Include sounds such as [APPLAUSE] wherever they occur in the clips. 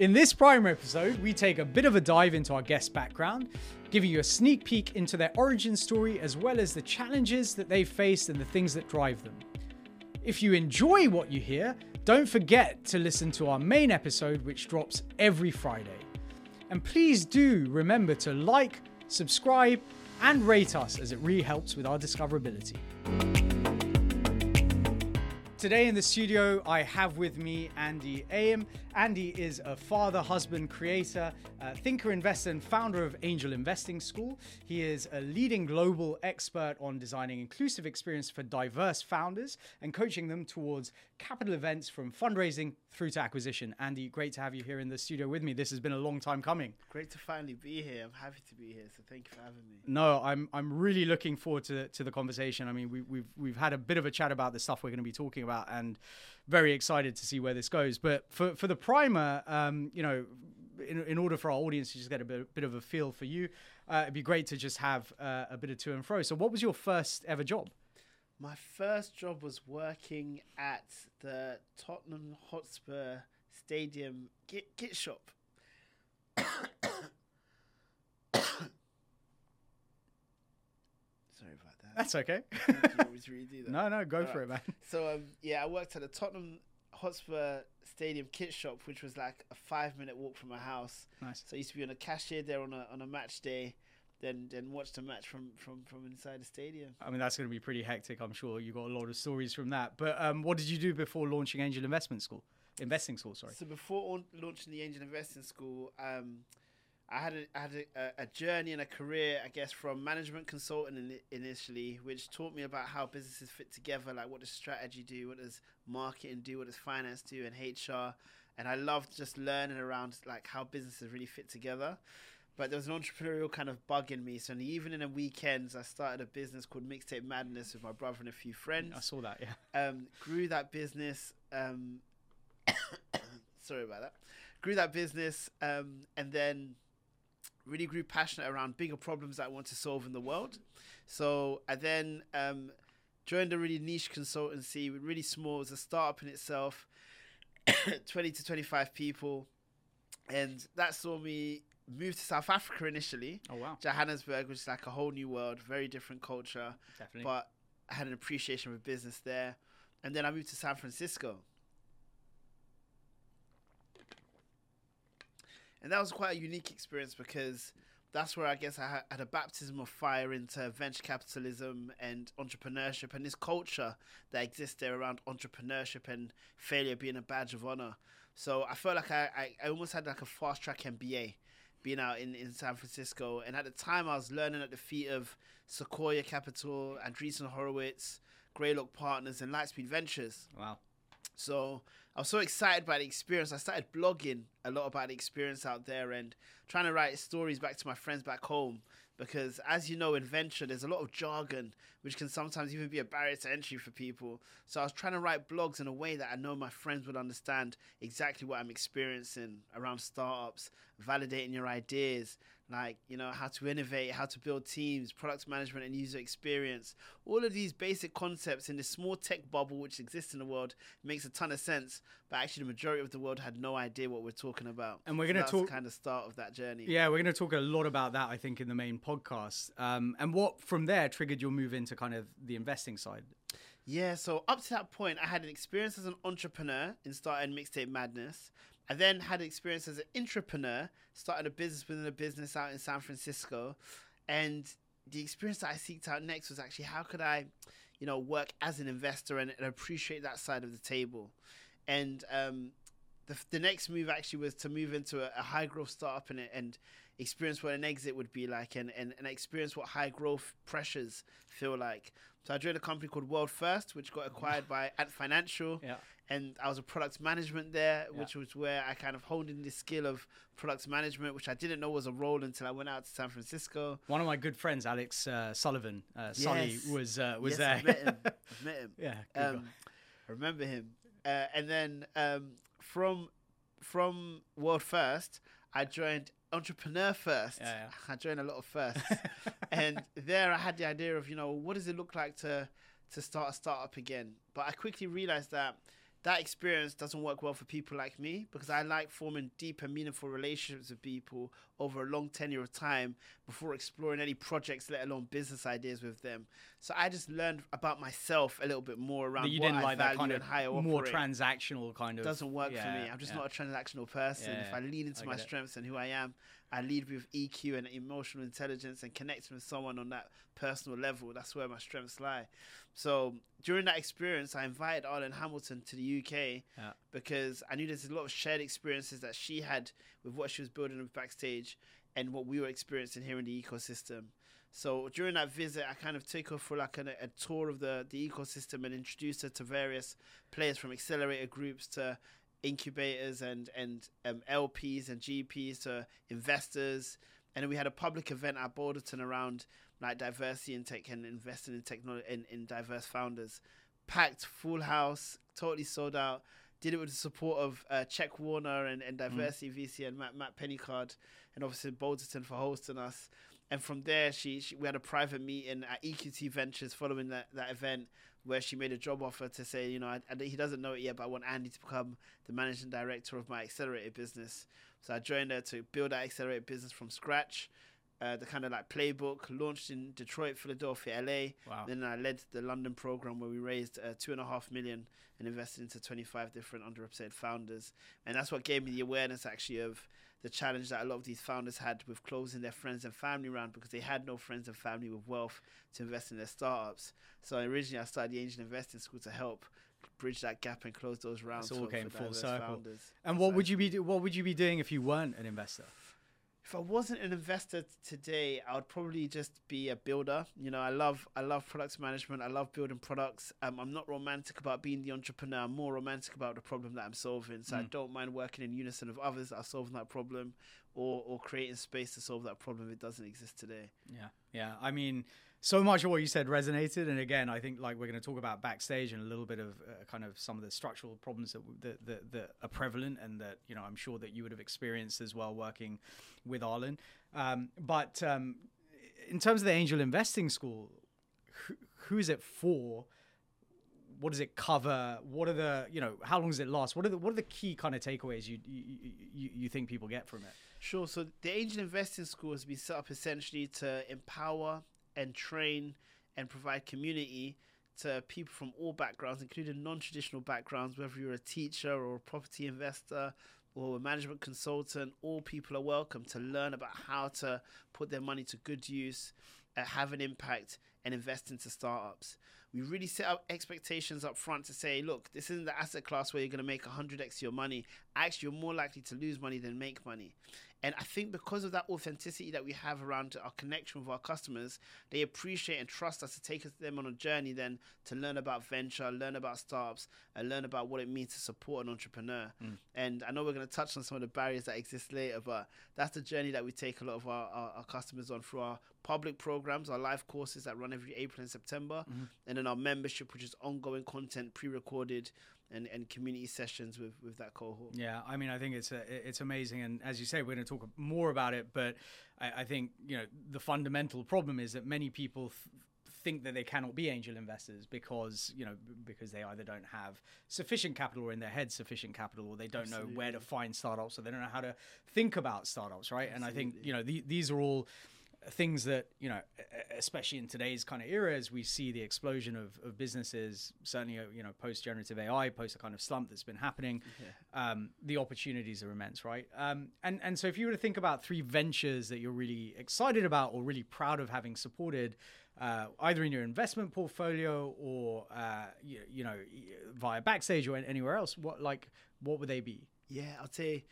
In this primer episode, we take a bit of a dive into our guest's background, giving you a sneak peek into their origin story as well as the challenges that they've faced and the things that drive them. If you enjoy what you hear, don't forget to listen to our main episode, which drops every Friday. And please do remember to like, subscribe, and rate us as it really helps with our discoverability. Today in the studio, I have with me Andy Ayim. Andy is a father, husband, creator, uh, thinker, investor, and founder of Angel Investing School. He is a leading global expert on designing inclusive experience for diverse founders and coaching them towards capital events from fundraising through to acquisition. Andy, great to have you here in the studio with me. This has been a long time coming. Great to finally be here. I'm happy to be here. So thank you for having me. No, I'm I'm really looking forward to to the conversation. I mean, we, we've we've had a bit of a chat about the stuff we're going to be talking about, and very excited to see where this goes. But for for the primer, um, you know, in, in order for our audience to just get a bit, bit of a feel for you, uh, it'd be great to just have uh, a bit of to and fro. So, what was your first ever job? My first job was working at the Tottenham Hotspur Stadium kit, kit shop. [COUGHS] Sorry about that. That's okay. you always redo [LAUGHS] that. no, no, go All for right. it, man. So um, yeah, I worked at the Tottenham Hotspur Stadium kit shop, which was like a five minute walk from my house. Nice. So I used to be on a cashier there on a on a match day, then then watch the match from from from inside the stadium. I mean, that's going to be pretty hectic. I'm sure you got a lot of stories from that. But um, what did you do before launching Angel Investment School? Investing School, sorry. So before on- launching the Angel Investing School, um, I had a, I had a, a journey and a career, I guess, from management consulting in, initially, which taught me about how businesses fit together, like what does strategy do, what does marketing do, what does finance do, and HR. And I loved just learning around like how businesses really fit together. But there was an entrepreneurial kind of bug in me. So even in the evening and weekends, I started a business called Mixtape Madness with my brother and a few friends I saw that, yeah. um, grew that business. Um, [COUGHS] sorry about that. Grew that business, um, and then really grew passionate around bigger problems that I want to solve in the world. So I then um, joined a really niche consultancy, really small. It was a startup in itself, [COUGHS] twenty to twenty-five people, and that saw me move to South Africa initially. Oh, wow. Johannesburg, which is like a whole new world, very different culture Definitely. but I had an appreciation for business there. And then I moved to San Francisco. And that was quite a unique experience because that's where I guess I had a baptism of fire into venture capitalism and entrepreneurship and this culture that exists there around entrepreneurship and failure being a badge of honor. So I felt like I, I almost had like a fast track MBA being out in, in San Francisco. And at the time, I was learning at the feet of Sequoia Capital, Andreessen Horowitz, Greylock Partners, and Lightspeed Ventures. wow. So I was so excited by the experience. I started blogging a lot about the experience out there and trying to write stories back to my friends back home. Because as you know, in venture, there's a lot of jargon, which can sometimes even be a barrier to entry for people. So I was trying to write blogs in a way that I know my friends would understand exactly what I'm experiencing around startups, validating your ideas, like you know how to innovate how to build teams product management and user experience all of these basic concepts in this small tech bubble which exists in the world makes a ton of sense but actually the majority of the world had no idea what we're talking about And we're So gonna that's talk- kind of start of that journey Yeah, we're going to talk a lot about that, I think, in the main podcast. Um, and what from there triggered your move into kind of the investing side? Yeah, so up to that point, I had an experience as an entrepreneur in starting Mixtape Madness. I then had experience as an entrepreneur, starting a business within a business out in San Francisco. And the experience that I seeked out next was actually how could I, you know, work as an investor and, and appreciate that side of the table. And um, the, the next move actually was to move into a, a high growth startup and, and experience what an exit would be like and, and, and experience what high growth pressures feel like. So I joined a company called World First, which got acquired [LAUGHS] by Ant Financial. Yeah. And I was a product management there, Yeah. which was where I kind of honed in this skill of product management, which I didn't know was a role until I went out to San Francisco. One of my good friends, Alex uh, Sullivan, uh, Sully, Yes. was uh, was yes, there. I've met him. I've [LAUGHS] met him. yeah. Um, I remember him. Uh, and then um, from from World First, I joined Entrepreneur First. Yeah, yeah. [LAUGHS] I joined a lot of firsts, [LAUGHS] and there I had the idea of you know what does it look like to to start a startup again. But I quickly realized that that experience doesn't work well for people like me because I like forming deep and meaningful relationships with people over a long tenure of time before exploring any projects, let alone business ideas with them. So I just learned about myself a little bit more around That you what didn't I like value that kind and of how I more transactional kind of. doesn't work for me. I'm just yeah. not a transactional person. Yeah, if I lean into I my get it. strengths and who I am, I lead with EQ and emotional intelligence and connecting with someone on that personal level. That's where my strengths lie. So during that experience, I invited Arlan Hamilton to the UK Yeah. because I knew there's a lot of shared experiences that she had with what she was building with backstage and what we were experiencing here in the ecosystem. So during that visit, I kind of took her for like a, a tour of the, the ecosystem and introduced her to various players from accelerator groups to incubators and and um, LPs and GPs to investors. And then we had a public event at Balderton around like diversity and tech and investing in technology in, in diverse founders. Packed, full house, totally sold out. Did it with the support of uh, Check Warner and, and Diversity VC and Matt, Matt Penneycard, and obviously Balderton for hosting us. And from there, she, she we had a private meeting at EQT Ventures following that, that event where she made a job offer to say, you know, I, I, he doesn't know it yet, but I want Andy to become the managing director of my accelerator business. So I joined her to build that accelerator business from scratch. Uh, the kind of like playbook launched in Detroit, Philadelphia, LA. Wow. Then I led the London program where we raised uh, two and a half million and invested into 25 different underrepresented founders. And that's what gave me the awareness actually of the challenge that a lot of these founders had with closing their friends and family round because they had no friends and family with wealth to invest in their startups. So originally I started the Angel Investing School to help bridge that gap and close those rounds. all for- came for full circle. Founders. And what would you be do- what would you be doing if you weren't an investor? If I wasn't an investor today, I would probably just be a builder. You know, I love I love products management. I love building products. Um, I'm not romantic about being the entrepreneur. I'm more romantic about the problem that I'm solving. So I Mm. don't mind working in unison with others that are solving that problem, or or creating space to solve that problem if it doesn't exist today. Yeah, yeah. I mean, so much of what you said resonated, and again, I think like we're going to talk about backstage and a little bit of uh, kind of some of the structural problems that, that that that are prevalent, and that you know I'm sure that you would have experienced as well working with Arlan. Um, but um, in terms of the angel investing school, who, who is it for? What does it cover? What are the you know how long does it last? What are the what are the key kind of takeaways you you, you, you think people get from it? Sure. So the Angel Investing School has been set up essentially to empower and train and provide community to people from all backgrounds, including non-traditional backgrounds. Whether you're a teacher or a property investor or a management consultant, all people are welcome to learn about how to put their money to good use, uh, have an impact, and invest into startups. We really set up expectations up front to say, look, this isn't the asset class where you're going to make 100x your money. Actually, you're more likely to lose money than make money. And I think because of that authenticity that we have around our connection with our customers, they appreciate and trust us to take them on a journey then to learn about venture, learn about startups, and learn about what it means to support an entrepreneur. Mm. And I know we're going to touch on some of the barriers that exist later, but that's the journey that we take a lot of our, our, our customers on through our public programs, our live courses that run every April and September, mm-hmm. and then our membership, which is ongoing content, pre-recorded, and, and community sessions with, with that cohort. Yeah, I mean, I think it's a, it's amazing, and as you say, we're going to talk more about it. But I, I think you know the fundamental problem is that many people th- think that they cannot be angel investors because you know because they either don't have sufficient capital or in their head sufficient capital, or they don't know where to find startups, or they don't know how to think about startups, right? And I think you know the, these are all things that you know especially in today's kind of era as we see the explosion of, of businesses certainly uh, you know post generative ai post the kind of slump that's been happening um, the opportunities are immense right? Um, and and so if you were to think about three ventures that you're really excited about or really proud of having supported uh, either in your investment portfolio or uh, you, you know via backstage or anywhere else what like what would they be? Yeah, I'll say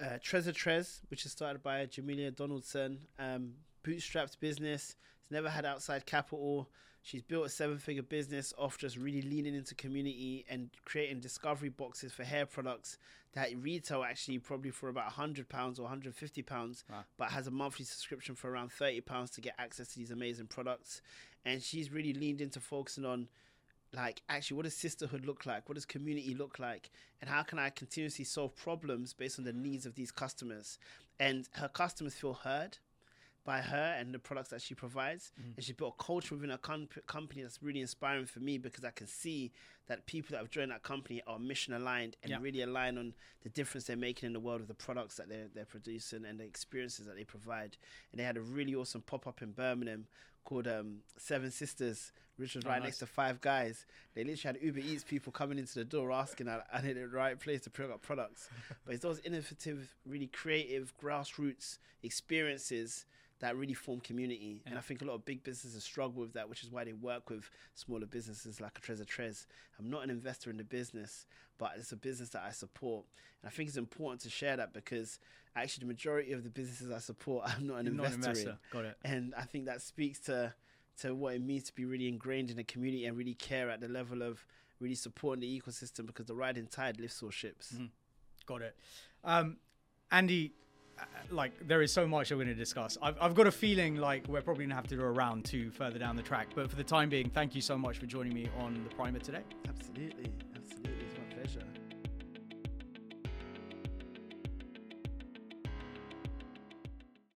uh, Treasure Tress, which is started by Jamelia Donaldson, um, bootstrapped business. It's never had outside capital. She's built a seven-figure business off just really leaning into community and creating discovery boxes for hair products that retail actually probably for about hundred pounds or hundred fifty pounds, Wow. but has a monthly subscription for around thirty pounds to get access to these amazing products. And she's really leaned into focusing on like actually what does sisterhood look like what does community look like and how can i continuously solve problems based on the needs of these customers and her customers feel heard by her and the products that she provides. Mm. And she built a culture within her com- company that's really inspiring for me because i can see that people that have joined that company are mission aligned and Yeah. really align on the difference they're making in the world of the products that they're, they're producing and the experiences that they provide. And they had a really awesome pop up in Birmingham called um, Seven Sisters, which was Oh, right nice. next to Five Guys. They literally had Uber Eats people coming into the door asking, are they the right place to pick up products? [LAUGHS] but it's those innovative, really creative, grassroots experiences that really form community. And I think a lot of big businesses struggle with that, which is why they work with smaller businesses like a Trez a Trez. I'm not an investor in the business, but it's a business that I support. And I think it's important to share that because actually the majority of the businesses I support, [LAUGHS] I'm not an You're not an investor, investor. Got it. in. And I think that speaks to to what it means to be really ingrained in the community and really care at the level of really supporting the ecosystem because the rising tide lifts all ships. Got it. Um, Andy, like there is so much I'm going to discuss. I've, I've got a feeling like we're probably going to have to do a round two further down the track. But for the time being, thank you so much for joining me on the primer today. Absolutely, absolutely, it's my pleasure.